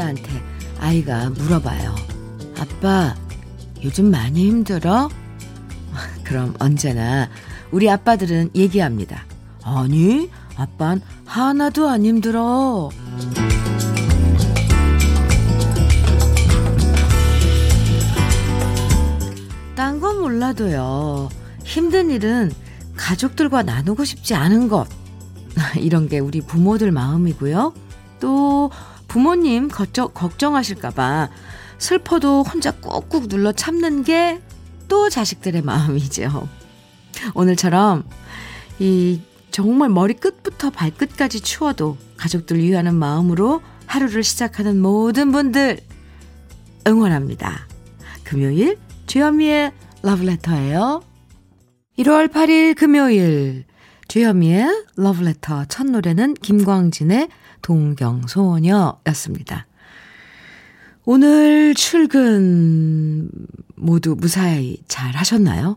아빠한테 아이가 물어봐요. 아빠, 요즘 많이 힘들어? 그럼 언제나 우리 아빠들은 얘기합니다. 아니, 아빤 하나도 안 힘들어. 딴 건 몰라도요. 힘든 일은 가족들과 나누고 싶지 않은 것. 이런 게 우리 부모들 마음이고요. 또 부모님 걱정, 걱정 하실까봐 슬퍼도 혼자 꾹꾹 눌러 참는 게 또 자식들의 마음이죠. 오늘처럼 이 정말 머리 끝부터 발끝까지 추워도 가족들 위하는 마음으로 하루를 시작하는 모든 분들 응원합니다. 금요일 주현미의 러브레터예요. 1월 8일 금요일 주현미의 러브레터 첫 노래는 김광진의 동경소녀였습니다. 오늘 출근 모두 무사히 잘 하셨나요?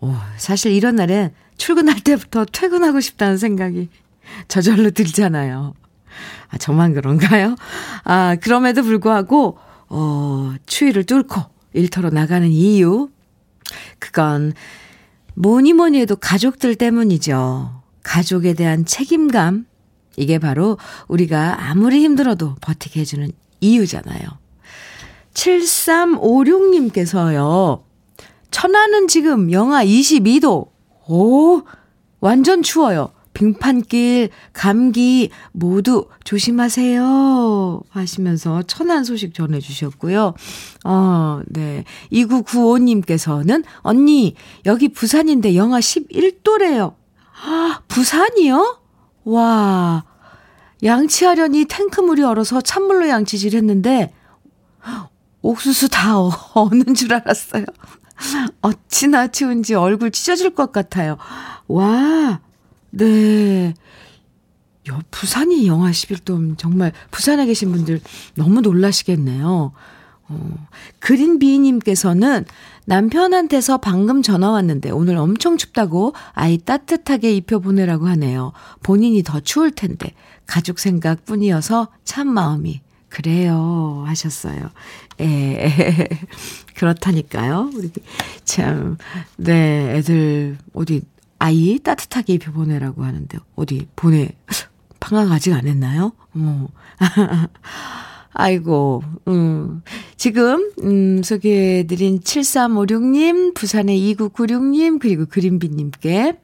오, 사실 이런 날엔 출근할 때부터 퇴근하고 싶다는 생각이 저절로 들잖아요. 아, 저만 그런가요? 아, 그럼에도 불구하고, 어, 추위를 뚫고 일터로 나가는 이유? 그건 뭐니 뭐니 해도 가족들 때문이죠. 가족에 대한 책임감. 이게 바로 우리가 아무리 힘들어도 버티게 해주는 이유잖아요. 7356님께서요. 천안은 지금 영하 22도. 오, 완전 추워요. 빙판길, 감기 모두 조심하세요. 하시면서 천안 소식 전해주셨고요. 어, 네. 2995님께서는, 언니, 여기 부산인데 영하 11도래요. 아, 부산이요? 와, 양치하려니 탱크물이 얼어서 찬물로 양치질 했는데, 옥수수 다 어는 줄 알았어요. 어찌나 추운지 얼굴 찢어질 것 같아요. 와, 네. 여, 부산이 영하 11도 정말 부산에 계신 분들 너무 놀라시겠네요. 어, 그린비님께서는 남편한테서 방금 전화 왔는데 오늘 엄청 춥다고 아이 따뜻하게 입혀보내라고 하네요. 본인이 더 추울 텐데 가족 생각 뿐이어서 참 마음이 그래요 하셨어요. 예, 그렇다니까요. 우리 참, 네, 애들 어디 아이 따뜻하게 입혀보내라고 하는데 어디 보내 방학 아직 안 했나요? 어. 아이고, 음. 지금, 음, 소개해드린 7356님, 부산의 2996님, 그리고 그린비님께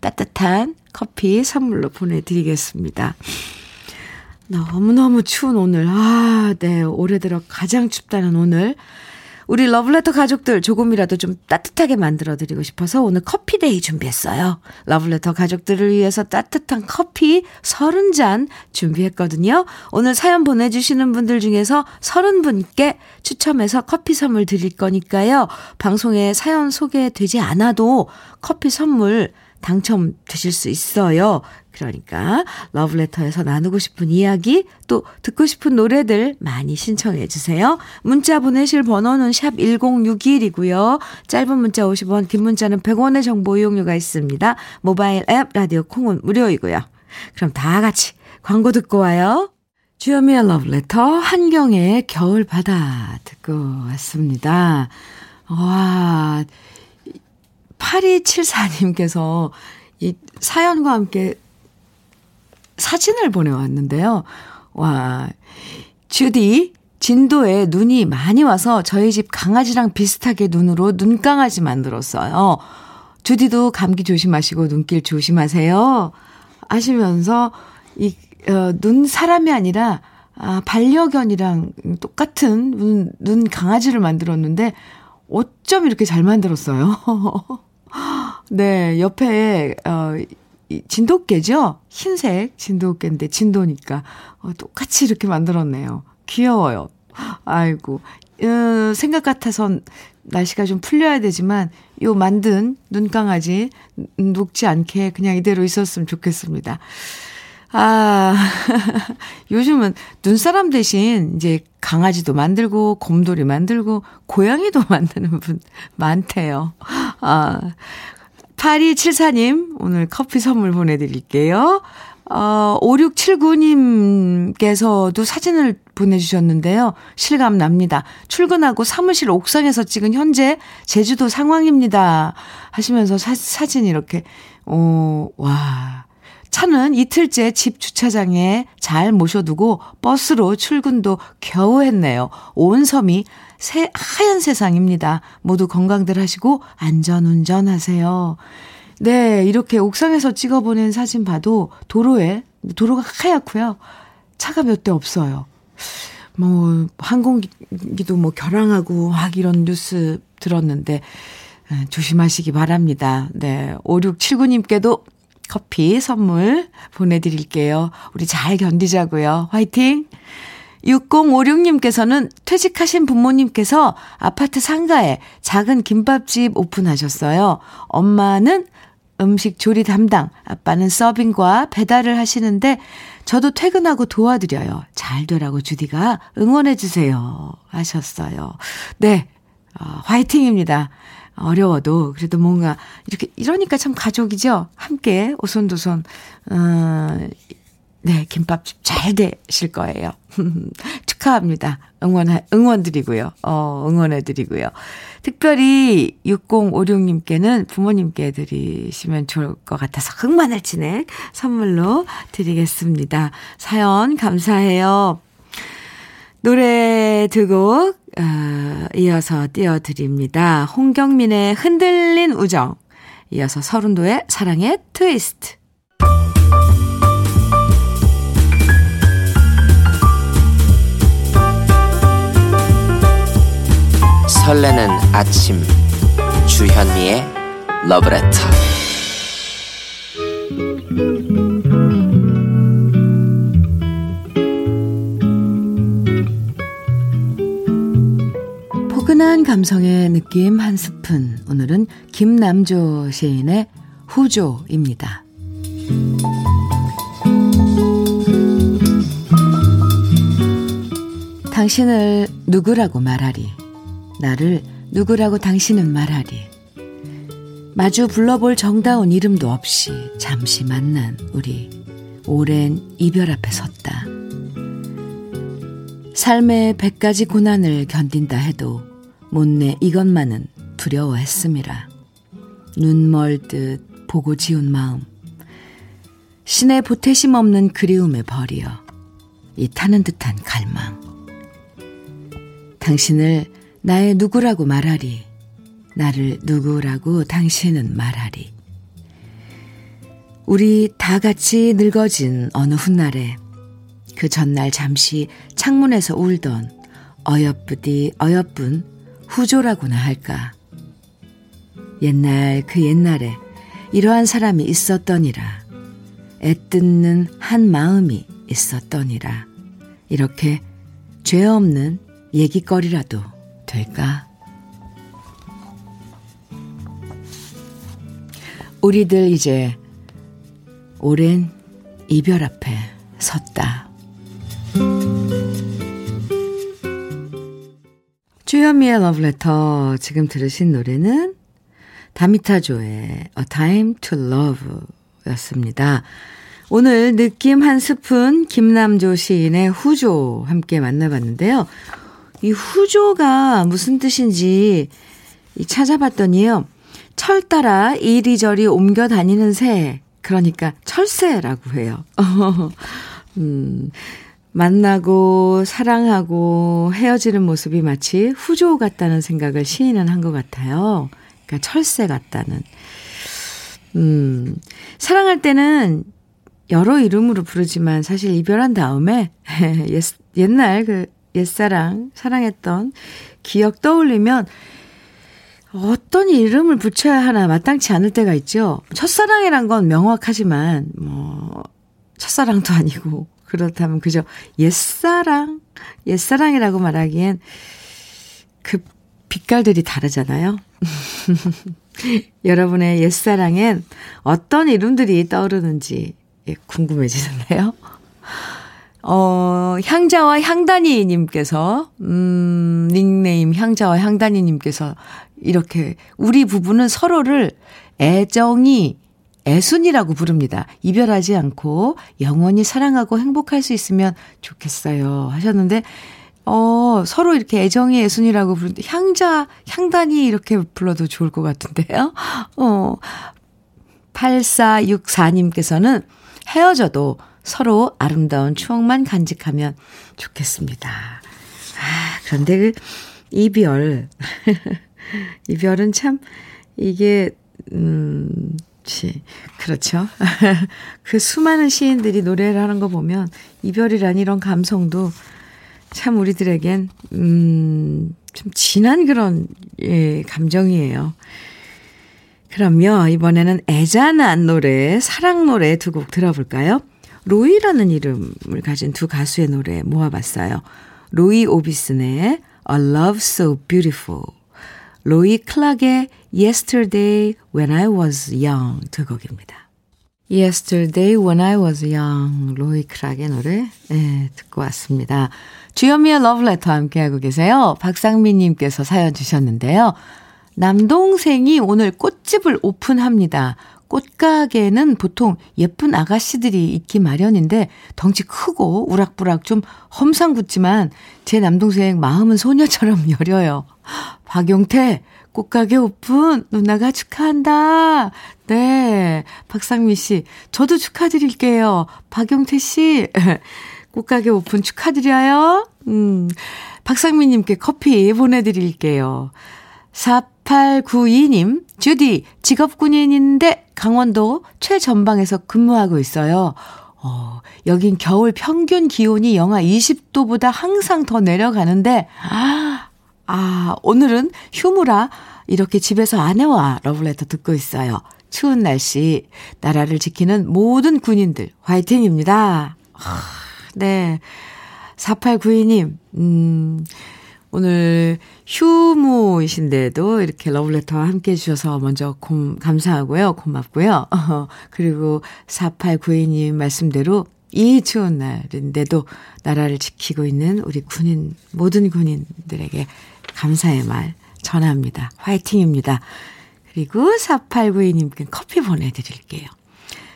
따뜻한 커피 선물로 보내드리겠습니다. 너무너무 추운 오늘. 아, 네. 올해 들어 가장 춥다는 오늘. 우리 러브레터 가족들 조금이라도 좀 따뜻하게 만들어 드리고 싶어서 오늘 커피데이 준비했어요. 러브레터 가족들을 위해서 따뜻한 커피 30잔 준비했거든요. 오늘 사연 보내주시는 분들 중에서 30분께 추첨해서 커피 선물 드릴 거니까요. 방송에 사연 소개되지 않아도 커피 선물 당첨되실 수 있어요. 그러니까 러브레터에서 나누고 싶은 이야기 또 듣고 싶은 노래들 많이 신청해 주세요. 문자 보내실 번호는 샵 1061이고요. 짧은 문자 50원, 긴 문자는 100원의 정보 이용료가 있습니다. 모바일 앱 라디오 콩은 무료이고요. 그럼 다 같이 광고 듣고 와요. 주여미의 러브레터 한경의 겨울바다 듣고 왔습니다. 와 8274님께서 이 사연과 함께 사진을 보내왔는데요. 와, 주디, 진도에 눈이 많이 와서 저희 집 강아지랑 비슷하게 눈으로 눈강아지 만들었어요. 주디도 감기 조심하시고 눈길 조심하세요. 하시면서 이, 어, 눈 사람이 아니라 아, 반려견이랑 똑같은 눈, 눈 강아지를 만들었는데 어쩜 이렇게 잘 만들었어요. 네, 옆에, 어, 진돗개죠? 흰색 진돗개인데, 진도니까. 어, 똑같이 이렇게 만들었네요. 귀여워요. 아이고. 어, 생각 같아선 날씨가 좀 풀려야 되지만, 요 만든 눈강아지 녹지 않게 그냥 이대로 있었으면 좋겠습니다. 아, 요즘은 눈사람 대신 이제 강아지도 만들고, 곰돌이 만들고, 고양이도 만드는 분 많대요. 아, 8274님, 오늘 커피 선물 보내드릴게요. 어, 5679님께서도 사진을 보내주셨는데요. 실감 납니다. 출근하고 사무실 옥상에서 찍은 현재 제주도 상황입니다. 하시면서 사, 사진 이렇게, 어, 와. 차는 이틀째 집 주차장에 잘 모셔두고 버스로 출근도 겨우 했네요. 온 섬이 새, 하얀 세상입니다. 모두 건강들 하시고 안전 운전 하세요. 네, 이렇게 옥상에서 찍어보낸 사진 봐도 도로에, 도로가 하얗고요. 차가 몇 대 없어요. 뭐, 항공기도 뭐 결항하고 막 이런 뉴스 들었는데, 조심하시기 바랍니다. 네, 5679님께도 커피 선물 보내드릴게요. 우리 잘 견디자고요. 화이팅! 6056님께서는 퇴직하신 부모님께서 아파트 상가에 작은 김밥집 오픈하셨어요. 엄마는 음식 조리 담당, 아빠는 서빙과 배달을 하시는데 저도 퇴근하고 도와드려요. 잘 되라고 주디가 응원해주세요. 하셨어요. 네. 어, 화이팅입니다. 어려워도 그래도 뭔가 이렇게 이러니까 참 가족이죠. 함께 오손도손 어, 네 김밥집 잘 되실 거예요. 축하합니다. 응원 응원 드리고요. 어 응원해 드리고요. 특별히 6056님께는 부모님께 드리시면 좋을 것 같아서 흑마늘 진액 선물로 드리겠습니다. 사연 감사해요. 노래 두곡 어, 이어서 띄워드립니다. 홍경민의 흔들린 우정. 이어서 서른도의 사랑의 트위스트. 설레는 아침. 주현미의 러브레터 포근한 감성의 느낌 한 스푼. 오늘은 김남조 시인의 후조입니다. 당신을 누구라고 말하리. 나를 누구라고 당신은 말하리. 마주 불러볼 정다운 이름도 없이 잠시 만난 우리. 오랜 이별 앞에 섰다. 삶의 백 가지 고난을 견딘다 해도 못내 이것만은 두려워했음이라. 눈멀 듯 보고 지운 마음. 신의 보태심 없는 그리움에 버리어 이 타는 듯한 갈망. 당신을 나의 누구라고 말하리. 나를 누구라고 당신은 말하리. 우리 다 같이 늙어진 어느 훗날에 그 전날 잠시 창문에서 울던 어여쁘디 어여쁜 후조라고나 할까. 옛날 그 옛날에 이러한 사람이 있었더니라. 애뜯는 한 마음이 있었더니라. 이렇게 죄 없는 얘기거리라도 될까? 우리들 이제 오랜 이별 앞에 섰다. 주현미의 러브레터 지금 들으신 노래는 다미타조의 A Time to Love 였습니다. 오늘 느낌 한 스푼 김남조 시인의 후조 함께 만나봤는데요. 이 후조가 무슨 뜻인지 찾아봤더니요. 철 따라 이리저리 옮겨 다니는 새, 그러니까 철새라고 해요. 음, 만나고 사랑하고 헤어지는 모습이 마치 후조 같다는 생각을 시인은 한 것 같아요. 그러니까 철새 같다는. 음, 사랑할 때는 여러 이름으로 부르지만 사실 이별한 다음에 옛, 옛날 그 옛사랑, 사랑했던 기억 떠올리면 어떤 이름을 붙여야 하나 마땅치 않을 때가 있죠. 첫사랑이란 건 명확하지만, 뭐, 첫사랑도 아니고, 그렇다면 그저 옛사랑, 옛사랑이라고 말하기엔 그 빛깔들이 다르잖아요. 여러분의 옛사랑엔 어떤 이름들이 떠오르는지 궁금해지는데요. 어, 향자와 향단이님께서, 음, 닉네임 향자와 향단이님께서 이렇게, 우리 부부는 서로를 애정이, 애순이라고 부릅니다. 이별하지 않고 영원히 사랑하고 행복할 수 있으면 좋겠어요. 하셨는데, 어, 서로 이렇게 애정의 애순이라고 부르는데, 향자, 향단이 이렇게 불러도 좋을 것 같은데요. 어, 8464님께서는 헤어져도 서로 아름다운 추억만 간직하면 좋겠습니다. 아, 그런데 그 이별. 이별은 참, 이게, 음, 치, 그렇죠. 그 수많은 시인들이 노래를 하는 거 보면 이별이란 이런 감성도 참 우리들에겐, 음, 좀 진한 그런, 예, 감정이에요. 그럼요, 이번에는 애잔한 노래, 사랑 노래 두 곡 들어볼까요? 로이라는 이름을 가진 두 가수의 노래 모아봤어요. 로이 오비슨의 A Love So Beautiful, 로이 클락의 Yesterday When I Was Young 두 곡입니다. Yesterday When I Was Young, 로이 클락의 노래 네, 듣고 왔습니다. 주현미의 러브레터 함께하고 계세요. 박상민님께서 사연 주셨는데요. 남동생이 오늘 꽃집을 오픈합니다. 꽃가게는 보통 예쁜 아가씨들이 있기 마련인데 덩치 크고 우락부락 좀 험상궂지만 제 남동생 마음은 소녀처럼 여려요. 박용태 꽃가게 오픈 누나가 축하한다. 네. 박상미 씨 저도 축하드릴게요. 박용태 씨 꽃가게 오픈 축하드려요. 음. 박상미 님께 커피 보내 드릴게요. 4892님, 주디, 직업 군인인데 강원도 최전방에서 근무하고 있어요. 어, 여긴 겨울 평균 기온이 영하 20도보다 항상 더 내려가는데, 아, 아, 오늘은 휴무라 이렇게 집에서 아내와 러블레터 듣고 있어요. 추운 날씨, 나라를 지키는 모든 군인들, 화이팅입니다. 아, 네. 4892님, 음, 오늘 휴무이신데도 이렇게 러블레터와 함께 해주셔서 먼저 고, 감사하고요. 고맙고요. 어, 그리고 4892님 말씀대로 이 추운 날인데도 나라를 지키고 있는 우리 군인, 모든 군인들에게 감사의 말 전합니다. 화이팅입니다. 그리고 4892님께 커피 보내드릴게요.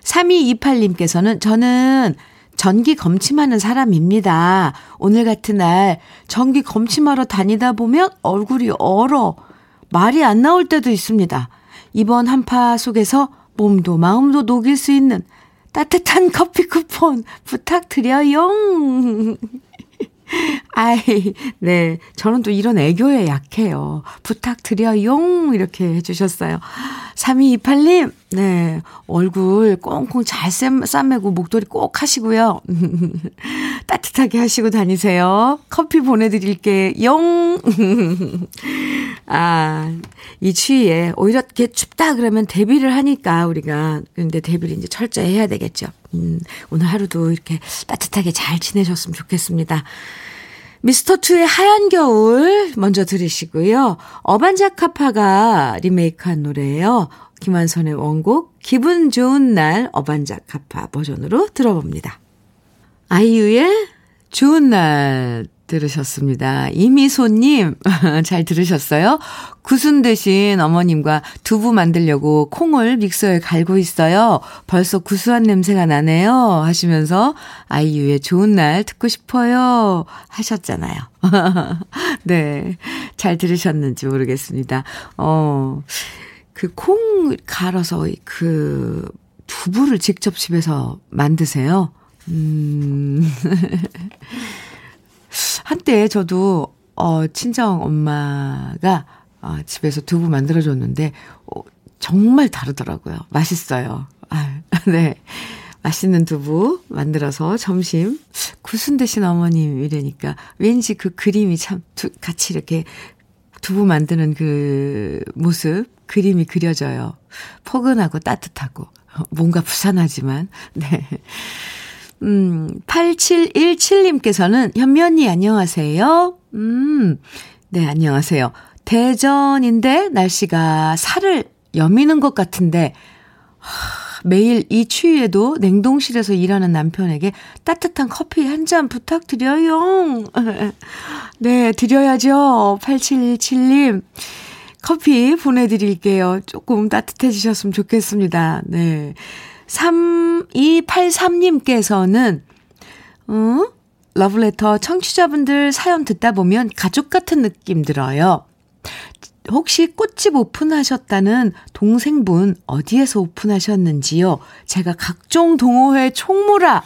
3228님께서는 저는 전기 검침하는 사람입니다. 오늘 같은 날 전기 검침하러 다니다 보면 얼굴이 얼어 말이 안 나올 때도 있습니다. 이번 한파 속에서 몸도 마음도 녹일 수 있는 따뜻한 커피 쿠폰 부탁드려요. 아이, 네. 저는 또 이런 애교에 약해요. 부탁드려요. 이렇게 해주셨어요. 3228님, 네. 얼굴 꽁꽁 잘 싸매고 목도리 꼭 하시고요. 따뜻하게 하시고 다니세요. 커피 보내드릴게, 용! 아, 이 추위에 오히려 이렇게 춥다 그러면 대비를 하니까 우리가. 근데 대비를 이제 철저히 해야 되겠죠. 음, 오늘 하루도 이렇게 따뜻하게 잘 지내셨으면 좋겠습니다. 미스터 투의 하얀 겨울 먼저 들으시고요. 어반자카파가 리메이크한 노래예요. 김한선의 원곡 기분 좋은 날 어반자카파 버전으로 들어봅니다. 아이유의 좋은 날 들으셨습니다. 이미소님, 잘 들으셨어요? 구순 대신 어머님과 두부 만들려고 콩을 믹서에 갈고 있어요. 벌써 구수한 냄새가 나네요. 하시면서 아이유의 좋은 날 듣고 싶어요. 하셨잖아요. 네. 잘 들으셨는지 모르겠습니다. 어, 그 콩 갈아서 그 두부를 직접 집에서 만드세요. 음. 한때 저도, 어, 친정 엄마가, 어, 집에서 두부 만들어 줬는데, 어, 정말 다르더라고요. 맛있어요. 아, 네. 맛있는 두부 만들어서 점심 구순 대신 어머님 이래니까 왠지 그 그림이 참 두, 같이 이렇게 두부 만드는 그 모습 그림이 그려져요. 포근하고 따뜻하고 뭔가 부산하지만 네. 음, 8717님께서는 현미 언니 안녕하세요. 음, 네, 안녕하세요. 대전인데 날씨가 살을 여미는 것 같은데, 하, 매일 이 추위에도 냉동실에서 일하는 남편에게 따뜻한 커피 한 잔 부탁드려요. 네, 드려야죠. 8717님. 커피 보내드릴게요. 조금 따뜻해지셨으면 좋겠습니다. 네. 3283님께서는, 어? 러브레터 청취자분들 사연 듣다 보면 가족 같은 느낌 들어요. 혹시 꽃집 오픈하셨다는 동생분 어디에서 오픈하셨는지요? 제가 각종 동호회 총무라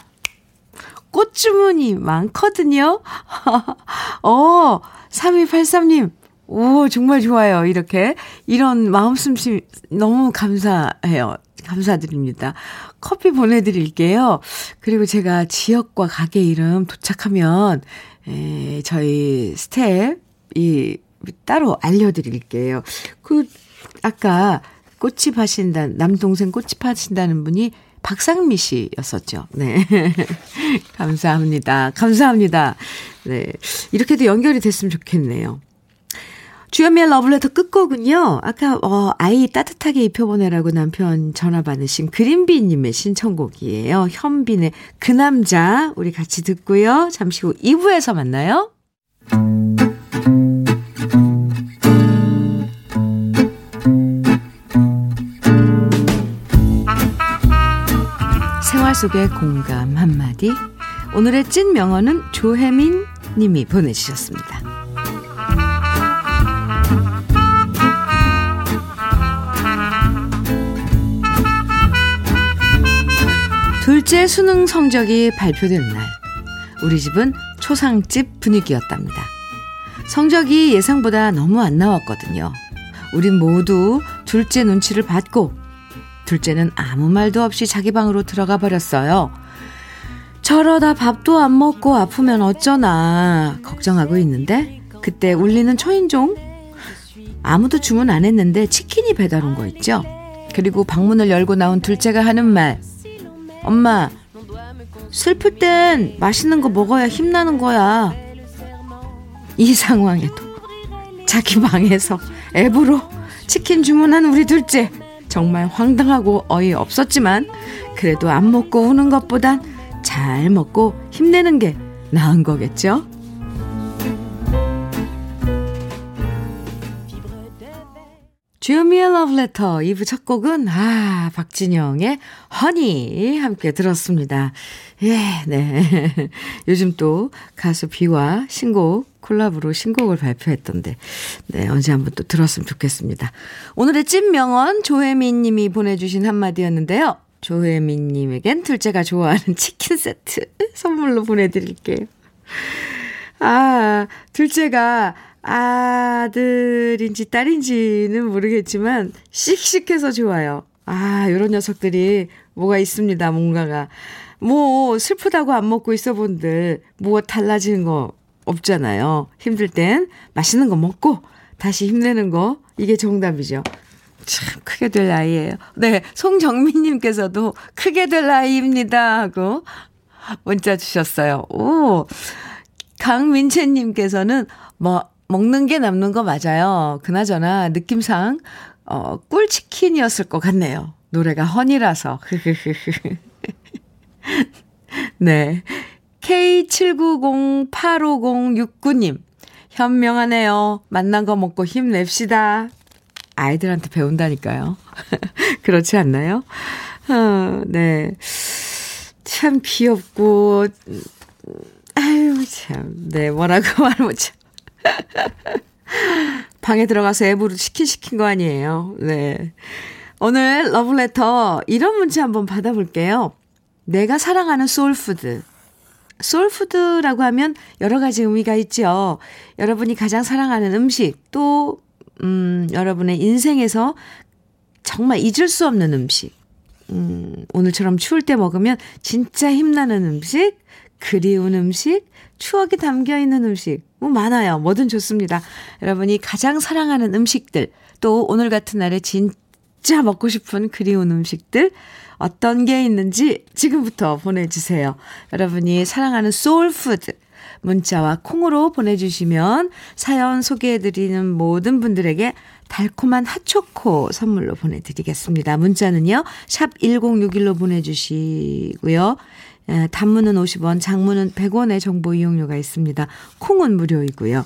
꽃 주문이 많거든요. 어, 3283님. 오, 정말 좋아요. 이렇게. 이런 마음씀씨 너무 감사해요. 감사드립니다. 커피 보내드릴게요. 그리고 제가 지역과 가게 이름 도착하면, 에, 저희 스텝, 이, 따로 알려드릴게요. 그, 아까 꽃집 하신다, 남동생 꽃집 하신다는 분이 박상미 씨였었죠. 네. 감사합니다. 감사합니다. 네. 이렇게도 연결이 됐으면 좋겠네요. 주연미의 러블레터 끝곡은요. 아까 어, 아이 따뜻하게 입혀보내라고 남편 전화 받으신 그린비님의 신청곡이에요. 현빈의 그 남자 우리 같이 듣고요. 잠시 후 2부에서 만나요. 속의 공감 한마디. 오늘의 찐 명언은 조혜민 님이 보내주셨습니다. 둘째 수능 성적이 발표된 날, 우리 집은 초상집 분위기였답니다. 성적이 예상보다 너무 안 나왔거든요. 우린 모두 둘째 눈치를 받고, 둘째는 아무 말도 없이 자기 방으로 들어가 버렸어요. 저러다 밥도 안 먹고 아프면 어쩌나 걱정하고 있는데, 그때 울리는 초인종? 아무도 주문 안 했는데 치킨이 배달 온 거 있죠? 그리고 방문을 열고 나온 둘째가 하는 말, 엄마, 슬플 땐 맛있는 거 먹어야 힘나는 거야. 이 상황에도 자기 방에서 앱으로 치킨 주문한 우리 둘째. 정말 황당하고 어이없었지만 그래도 안 먹고 우는 것보단 잘 먹고 힘내는 게 나은 거겠죠? 주요미의 러브레터 2부 첫 곡은 아 박진영의 허니 함께 들었습니다. 예, 네. 요즘 또 가수 비와 신곡 콜라보로 신곡을 발표했던데 네 언제 한번 또 들었으면 좋겠습니다. 오늘의 찐 명언 조혜민 님이 보내주신 한마디였는데요. 조혜민 님에겐 둘째가 좋아하는 치킨 세트 선물로 보내드릴게요. 아 둘째가 아들인지 딸인지는 모르겠지만 씩씩해서 좋아요. 아, 요런 녀석들이 뭐가 있습니다, 뭔가가. 뭐, 슬프다고 안 먹고 있어 본들, 뭐 달라지는 거 없잖아요. 힘들 땐 맛있는 거 먹고 다시 힘내는 거, 이게 정답이죠. 참, 크게 될 나이예요. 네, 송정민 님께서도 크게 될 나이입니다. 하고 문자 주셨어요. 오, 강민채 님께서는 뭐, 먹는 게 남는 거 맞아요. 그나저나 느낌상 어, 꿀치킨이었을 것 같네요. 노래가 허니라서. 네. K79085069님. 현명하네요. 만난 거 먹고 힘냅시다. 아이들한테 배운다니까요. 그렇지 않나요? 어, 네. 참 귀엽고, 아유, 참. 네, 뭐라고 말 못해. 방에 들어가서 앱으로 시킨 시킨 거 아니에요. 네. 오늘 러브레터 이런 문자 한번 받아볼게요. 내가 사랑하는 소울푸드. 소울푸드라고 하면 여러 가지 의미가 있죠. 여러분이 가장 사랑하는 음식, 또, 음, 여러분의 인생에서 정말 잊을 수 없는 음식. 음, 오늘처럼 추울 때 먹으면 진짜 힘나는 음식, 그리운 음식, 추억이 담겨 있는 음식, 뭐 많아요. 뭐든 좋습니다. 여러분이 가장 사랑하는 음식들, 또 오늘 같은 날에 진짜 먹고 싶은 그리운 음식들, 어떤 게 있는지 지금부터 보내주세요. 여러분이 사랑하는 소울푸드, 문자와 콩으로 보내주시면 사연 소개해드리는 모든 분들에게 달콤한 핫초코 선물로 보내드리겠습니다. 문자는요, 샵 1061로 보내주시고요. 단문은 50원, 장문은 100원의 정보 이용료가 있습니다. 콩은 무료이고요.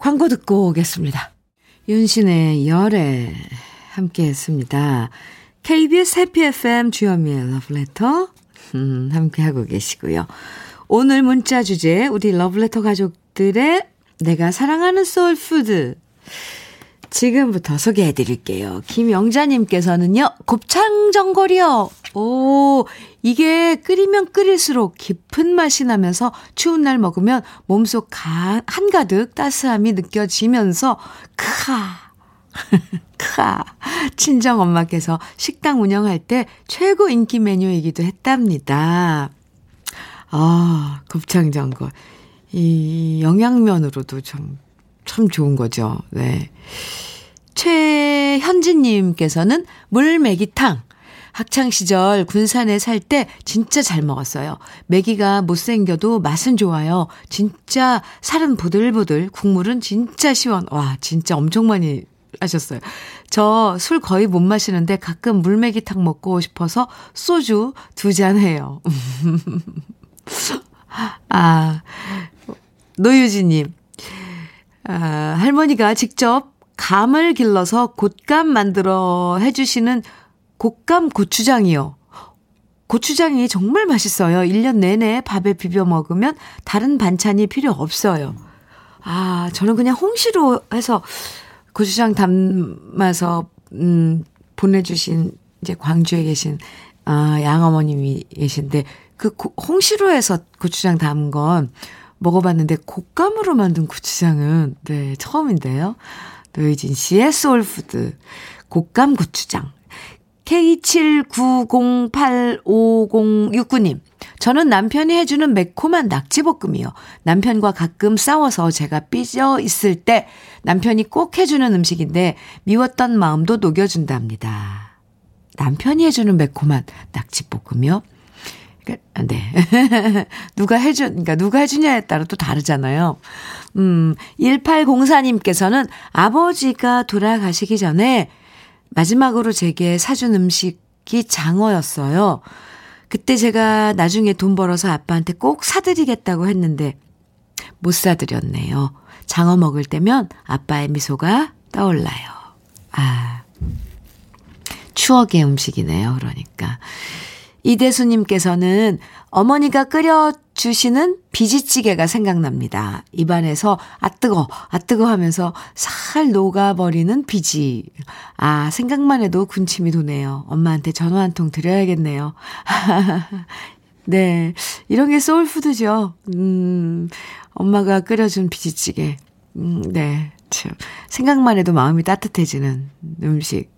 광고 듣고 오겠습니다. 윤시내의 열애 함께 했습니다. KBS 해피 FM 주현미의 러브레터 음, 함께 하고 계시고요. 오늘 문자 주제 우리 러브레터 가족들의 내가 사랑하는 소울푸드 지금부터 소개해 드릴게요. 김영자님께서는요, 곱창전골이요. 오, 이게 끓이면 끓일수록 깊은 맛이 나면서 추운 날 먹으면 몸속 가, 한가득 따스함이 느껴지면서, 크하. 크하. 친정 엄마께서 식당 운영할 때 최고 인기 메뉴이기도 했답니다. 아, 곱창전골. 이 영양면으로도 참, 참 좋은 거죠. 네. 최현진님께서는 물메기탕. 학창시절 군산에 살 때 진짜 잘 먹었어요. 메기가 못생겨도 맛은 좋아요. 진짜 살은 보들보들, 국물은 진짜 시원. 와, 진짜 엄청 많이 하셨어요. 저 술 거의 못 마시는데 가끔 물메기탕 먹고 싶어서 소주 두 잔 해요. 아, 노유진님. 아, 할머니가 직접 감을 길러서 곶감 만들어 해주시는 곶감 고추장이요. 고추장이 정말 맛있어요. 1년 내내 밥에 비벼 먹으면 다른 반찬이 필요 없어요. 아, 저는 그냥 홍시로 해서 고추장 담아서, 음, 보내주신, 이제 광주에 계신, 아, 양어머님이 계신데, 그 홍시로 해서 고추장 담은 건 먹어봤는데, 곶감으로 만든 고추장은, 네, 처음인데요. 노유진 씨의 소울푸드 곶감 고추장 K79085069님 저는 남편이 해주는 매콤한 낙지볶음이요. 남편과 가끔 싸워서 제가 삐져 있을 때 남편이 꼭 해주는 음식인데 미웠던 마음도 녹여준답니다. 남편이 해주는 매콤한 낙지볶음이요? 네. 누가 해주, 그러니까 누가 해주냐에 따라 또 다르잖아요. 음, 1804님께서는 아버지가 돌아가시기 전에 마지막으로 제게 사준 음식이 장어였어요. 그때 제가 나중에 돈 벌어서 아빠한테 꼭 사드리겠다고 했는데 못 사드렸네요. 장어 먹을 때면 아빠의 미소가 떠올라요. 아, 추억의 음식이네요. 그러니까. 이대수님께서는 어머니가 끓여주시는 비지찌개가 생각납니다. 입안에서 아 뜨거, 아 뜨거 하면서 살 녹아버리는 비지. 아, 생각만 해도 군침이 도네요. 엄마한테 전화 한 통 드려야겠네요. 네. 이런 게 소울푸드죠. 음, 엄마가 끓여준 비지찌개. 음, 네. 참. 생각만 해도 마음이 따뜻해지는 음식.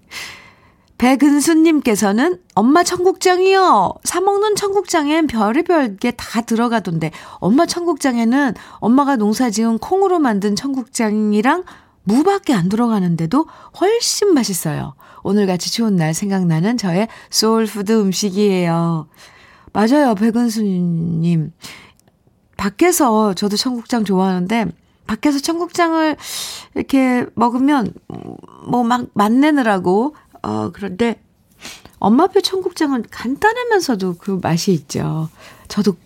백은수님께서는 엄마 청국장이요. 사먹는 청국장엔 별의별 게 다 들어가던데 엄마 청국장에는 엄마가 농사 지은 콩으로 만든 청국장이랑 무밖에 안 들어가는데도 훨씬 맛있어요. 오늘같이 좋은 날 생각나는 저의 소울푸드 음식이에요. 맞아요, 백은수님. 밖에서 저도 청국장 좋아하는데 밖에서 청국장을 이렇게 먹으면 뭐 막 맛내느라고 어, 그런데 엄마표 청국장은 간단하면서도 그 맛이 있죠. 저도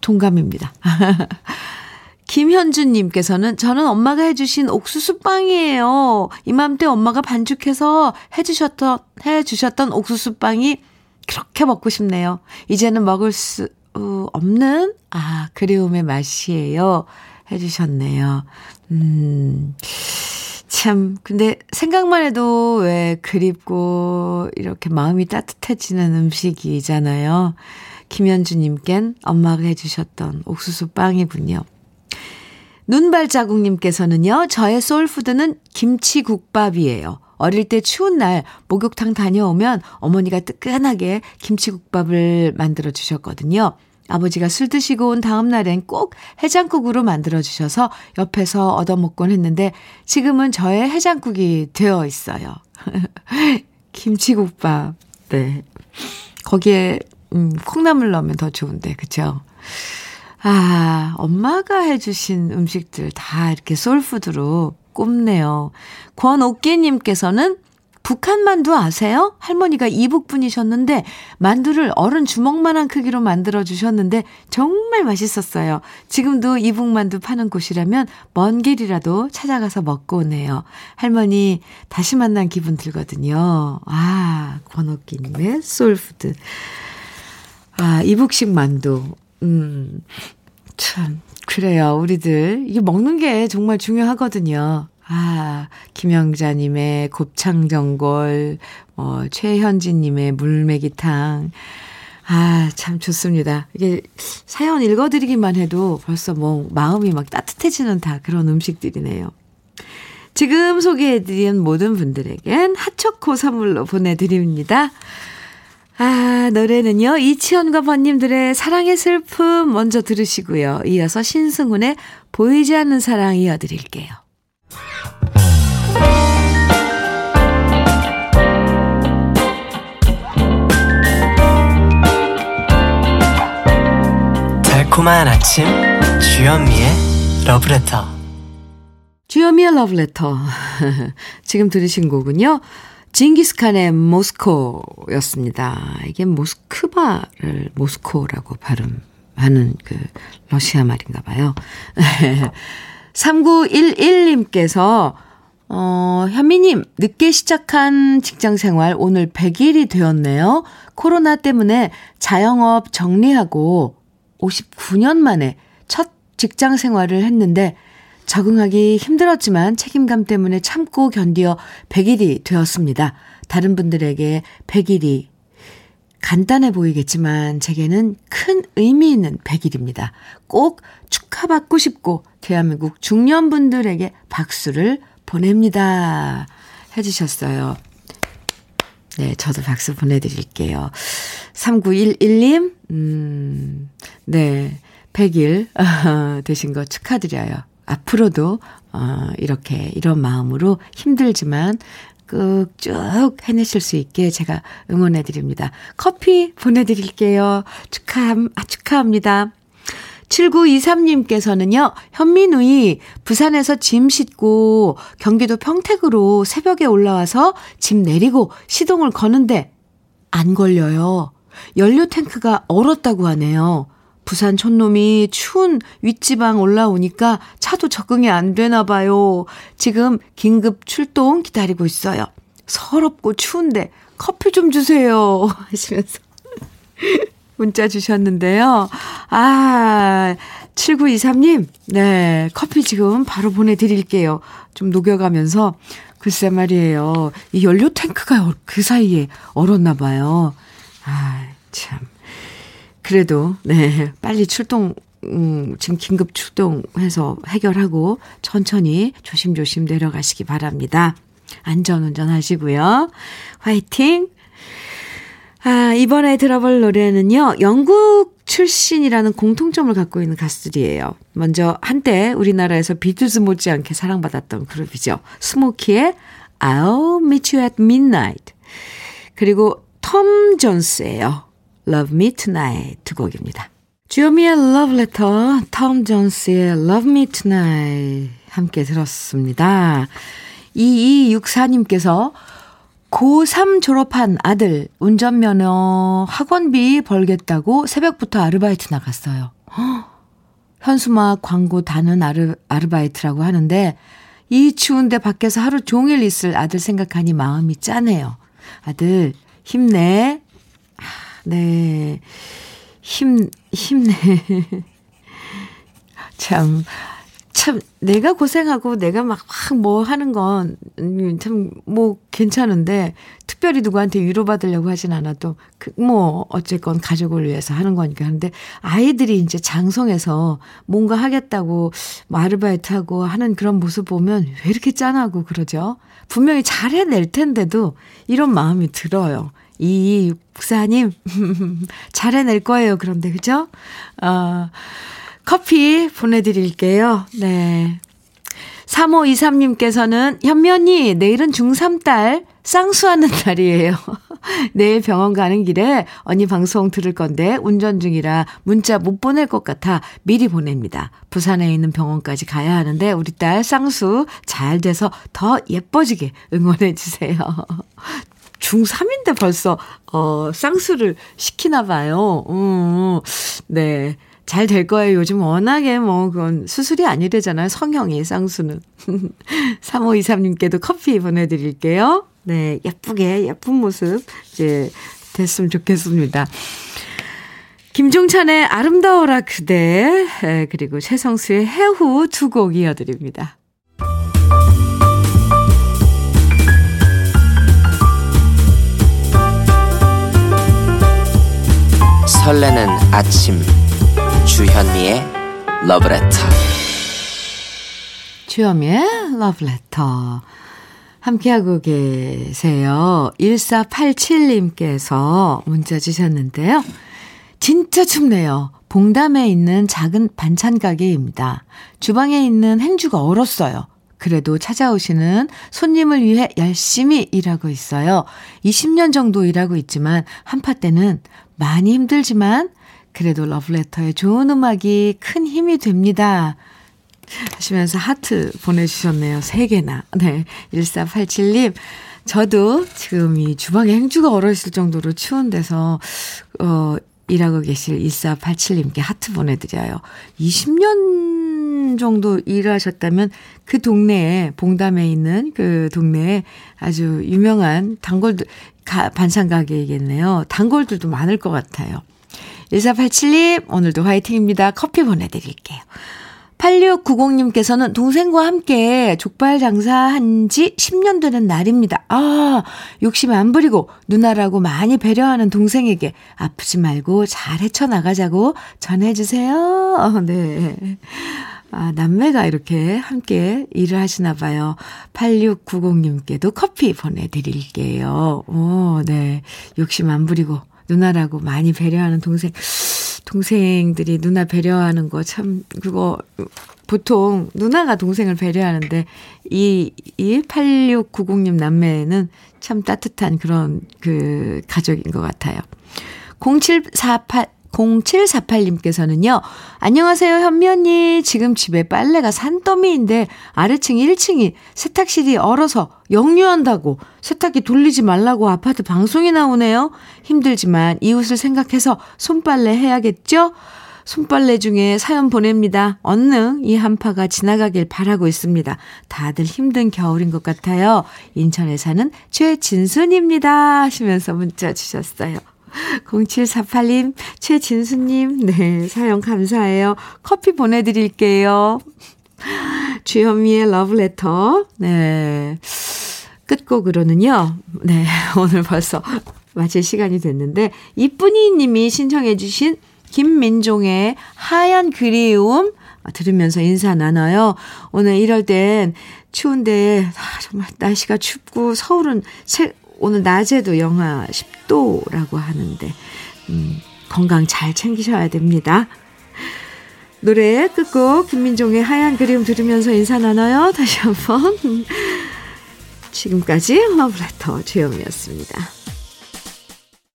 동감입니다. 김현주님께서는 저는 엄마가 해주신 옥수수 빵이에요. 이맘때 엄마가 반죽해서 해주셨던, 해주셨던 옥수수 빵이 그렇게 먹고 싶네요. 이제는 먹을 수 없는, 아, 그리움의 맛이에요. 해주셨네요. 음. 참, 근데 생각만 해도 왜 그립고 이렇게 마음이 따뜻해지는 음식이잖아요. 김현주님껜 엄마가 해주셨던 옥수수 빵이군요. 눈발자국님께서는요, 저의 소울푸드는 김치국밥이에요. 어릴 때 추운 날 목욕탕 다녀오면 어머니가 뜨끈하게 김치국밥을 만들어 주셨거든요. 아버지가 술 드시고 온 다음 날엔 꼭 해장국으로 만들어주셔서 옆에서 얻어먹곤 했는데 지금은 저의 해장국이 되어 있어요. 김치국밥. 네. 거기에, 음, 콩나물 넣으면 더 좋은데, 그쵸? 아, 엄마가 해주신 음식들 다 이렇게 솔푸드로 꼽네요. 권옥기님께서는 북한 만두 아세요? 할머니가 이북 분이셨는데 만두를 어른 주먹만한 크기로 만들어 주셨는데 정말 맛있었어요. 지금도 이북 만두 파는 곳이라면 먼 길이라도 찾아가서 먹고 오네요. 할머니 다시 만난 기분 들거든요. 아, 권옥기님의 소울푸드. 아, 이북식 만두. 음, 참, 그래요. 우리들. 이게 먹는 게 정말 중요하거든요. 아, 김영자님의 곱창전골, 어, 최현진님의 물메기탕. 아, 참 좋습니다. 이게 사연 읽어드리기만 해도 벌써 뭐 마음이 막 따뜻해지는 다 그런 음식들이네요. 지금 소개해드린 모든 분들에겐 핫초코 선물로 보내드립니다. 아, 노래는요, 이치현과 번님들의 사랑의 슬픔 먼저 들으시고요. 이어서 신승훈의 보이지 않는 사랑 이어드릴게요. 달콤한 아침 주현미의 러브레터 주현미의 러브레터 지금 들으신 곡은요 징기스칸의 모스코였습니다. 이게 모스크바를 모스코라고 발음하는 그 러시아 말인가 봐요. 3911님께서 어, 현미님, 늦게 시작한 직장 생활 오늘 100일이 되었네요. 코로나 때문에 자영업 정리하고 59년 만에 첫 직장 생활을 했는데 적응하기 힘들었지만 책임감 때문에 참고 견디어 100일이 되었습니다. 다른 분들에게 100일이 간단해 보이겠지만 제게는 큰 의미 있는 100일입니다. 꼭 축하받고 싶고 대한민국 중년분들에게 박수를 보냅니다. 해주셨어요. 네, 저도 박수 보내드릴게요. 3911님, 음, 네, 100일 되신 거 축하드려요. 앞으로도, 어, 이렇게, 이런 마음으로 힘들지만 꾹쭉 해내실 수 있게 제가 응원해드립니다. 커피 보내드릴게요. 축하, 아, 축하합니다. 7923님께서는요, 현민우이 부산에서 짐 싣고 경기도 평택으로 새벽에 올라와서 짐 내리고 시동을 거는데 안 걸려요. 연료 탱크가 얼었다고 하네요. 부산 촌놈이 추운 윗지방 올라오니까 차도 적응이 안 되나 봐요. 지금 긴급 출동 기다리고 있어요. 서럽고 추운데 커피 좀 주세요. 하시면서. 문자 주셨는데요. 아, 7923님, 네, 커피 지금 바로 보내드릴게요. 좀 녹여가면서, 글쎄 말이에요. 이 연료 탱크가 그 사이에 얼었나 봐요. 아, 참. 그래도, 네, 빨리 출동, 음, 지금 긴급 출동해서 해결하고 천천히 조심조심 내려가시기 바랍니다. 안전 운전 하시고요. 화이팅! 아, 이번에 들어볼 노래는요, 영국 출신이라는 공통점을 갖고 있는 가수들이에요. 먼저 한때 우리나라에서 비틀즈 못지않게 사랑받았던 그룹이죠. 스모키의 I'll Meet You at Midnight. 그리고 톰 존스예요. Love Me Tonight 두 곡입니다. 주요미의 Love Letter, 톰 존스의 Love Me Tonight 함께 들었습니다. 2264님께서 고3 졸업한 아들 운전면허 학원비 벌겠다고 새벽부터 아르바이트 나갔어요. 현수막 광고 다는 아르, 아르바이트라고 하는데 이 추운데 밖에서 하루 종일 있을 아들 생각하니 마음이 짠해요. 아들 힘내. 아, 네. 힘 힘내. 참 참, 내가 고생하고 내가 막, 막뭐 하는 건, 음, 참, 뭐, 괜찮은데, 특별히 누구한테 위로받으려고 하진 않아도, 그, 뭐, 어쨌건 가족을 위해서 하는 거니까 하는데, 아이들이 이제 장성해서 뭔가 하겠다고, 뭐, 아르바이트 하고 하는 그런 모습 보면 왜 이렇게 짠하고 그러죠? 분명히 잘 해낼 텐데도, 이런 마음이 들어요. 2264님, 잘 해낼 거예요. 그런데, 그죠? 어, 커피 보내드릴게요. 네. 3523님께서는 현면이 내일은 중3 딸 쌍수하는 날이에요. 내일 병원 가는 길에 언니 방송 들을 건데 운전 중이라 문자 못 보낼 것 같아 미리 보냅니다. 부산에 있는 병원까지 가야 하는데 우리 딸 쌍수 잘 돼서 더 예뻐지게 응원해 주세요. 중3인데 벌써 어 쌍수를 시키나 봐요. 음, 네. 잘 될 거예요. 요즘 워낙에 뭐, 그건 수술이 아니래잖아요. 성형이, 쌍수는. 3523님께도 커피 보내드릴게요. 네, 예쁘게, 예쁜 모습, 이제, 됐으면 좋겠습니다. 김종찬의 아름다워라 그대, 그리고 최성수의 해후 두 곡 이어드립니다. 설레는 아침 주현미의 러브레터 주현미의 러브레터 함께하고 계세요. 1487님께서 문자 주셨는데요. 진짜 춥네요. 봉담에 있는 작은 반찬 가게입니다. 주방에 있는 행주가 얼었어요. 그래도 찾아오시는 손님을 위해 열심히 일하고 있어요. 20년 정도 일하고 있지만 한파 때는 많이 힘들지만 그래도 러브레터의 좋은 음악이 큰 힘이 됩니다. 하시면서 하트 보내주셨네요. 3개나. 네. 1487님. 저도 지금 이 주방에 행주가 얼어있을 정도로 추운 데서, 어, 일하고 계실 1487님께 하트 보내드려요. 20년 정도 일하셨다면 그 동네에, 봉담에 있는 그 동네에 아주 유명한 단골들, 가, 반찬 가게이겠네요. 단골들도 많을 것 같아요. 1487님, 오늘도 화이팅입니다. 커피 보내드릴게요. 8690님께서는 동생과 함께 족발 장사한 지 10년 되는 날입니다. 아, 욕심 안 부리고 누나라고 많이 배려하는 동생에게 아프지 말고 잘 헤쳐나가자고 전해주세요. 네. 아, 남매가 이렇게 함께 일을 하시나 봐요. 8690님께도 커피 보내드릴게요. 오, 네. 욕심 안 부리고 누나라고 많이 배려하는 동생. 동생들이 누나 배려하는 거 참, 그거, 보통 누나가 동생을 배려하는데, 이, 이 8690님 남매는 참 따뜻한 그런 그 가족인 것 같아요. 0748, 0748님께서는요, 안녕하세요, 현미 언니. 지금 집에 빨래가 산더미인데 아래층 1층이 세탁실이 얼어서 역류한다고 세탁기 돌리지 말라고 아파트 방송이 나오네요. 힘들지만 이웃을 생각해서 손빨래 해야겠죠? 손빨래 중에 사연 보냅니다. 얼른 이 한파가 지나가길 바라고 있습니다. 다들 힘든 겨울인 것 같아요. 인천에 사는 최진순입니다. 하시면서 문자 주셨어요. 0748님, 최진수님, 네, 사연 감사해요. 커피 보내드릴게요. 주현미의 러브레터, 네. 끝곡으로는요, 네, 오늘 벌써 마칠 시간이 됐는데, 이쁜이 님이 신청해 주신 김민종의 하얀 그리움 들으면서 인사 나눠요. 오늘 이럴 땐 추운데, 아, 정말 날씨가 춥고 서울은 세, 오늘 낮에도 영하 10도라고 하는데, 음, 건강 잘 챙기셔야 됩니다. 노래 끝곡 김민종의 하얀 그림 들으면서 인사 나눠요. 다시 한번. 지금까지 러브레터 주영이었습니다.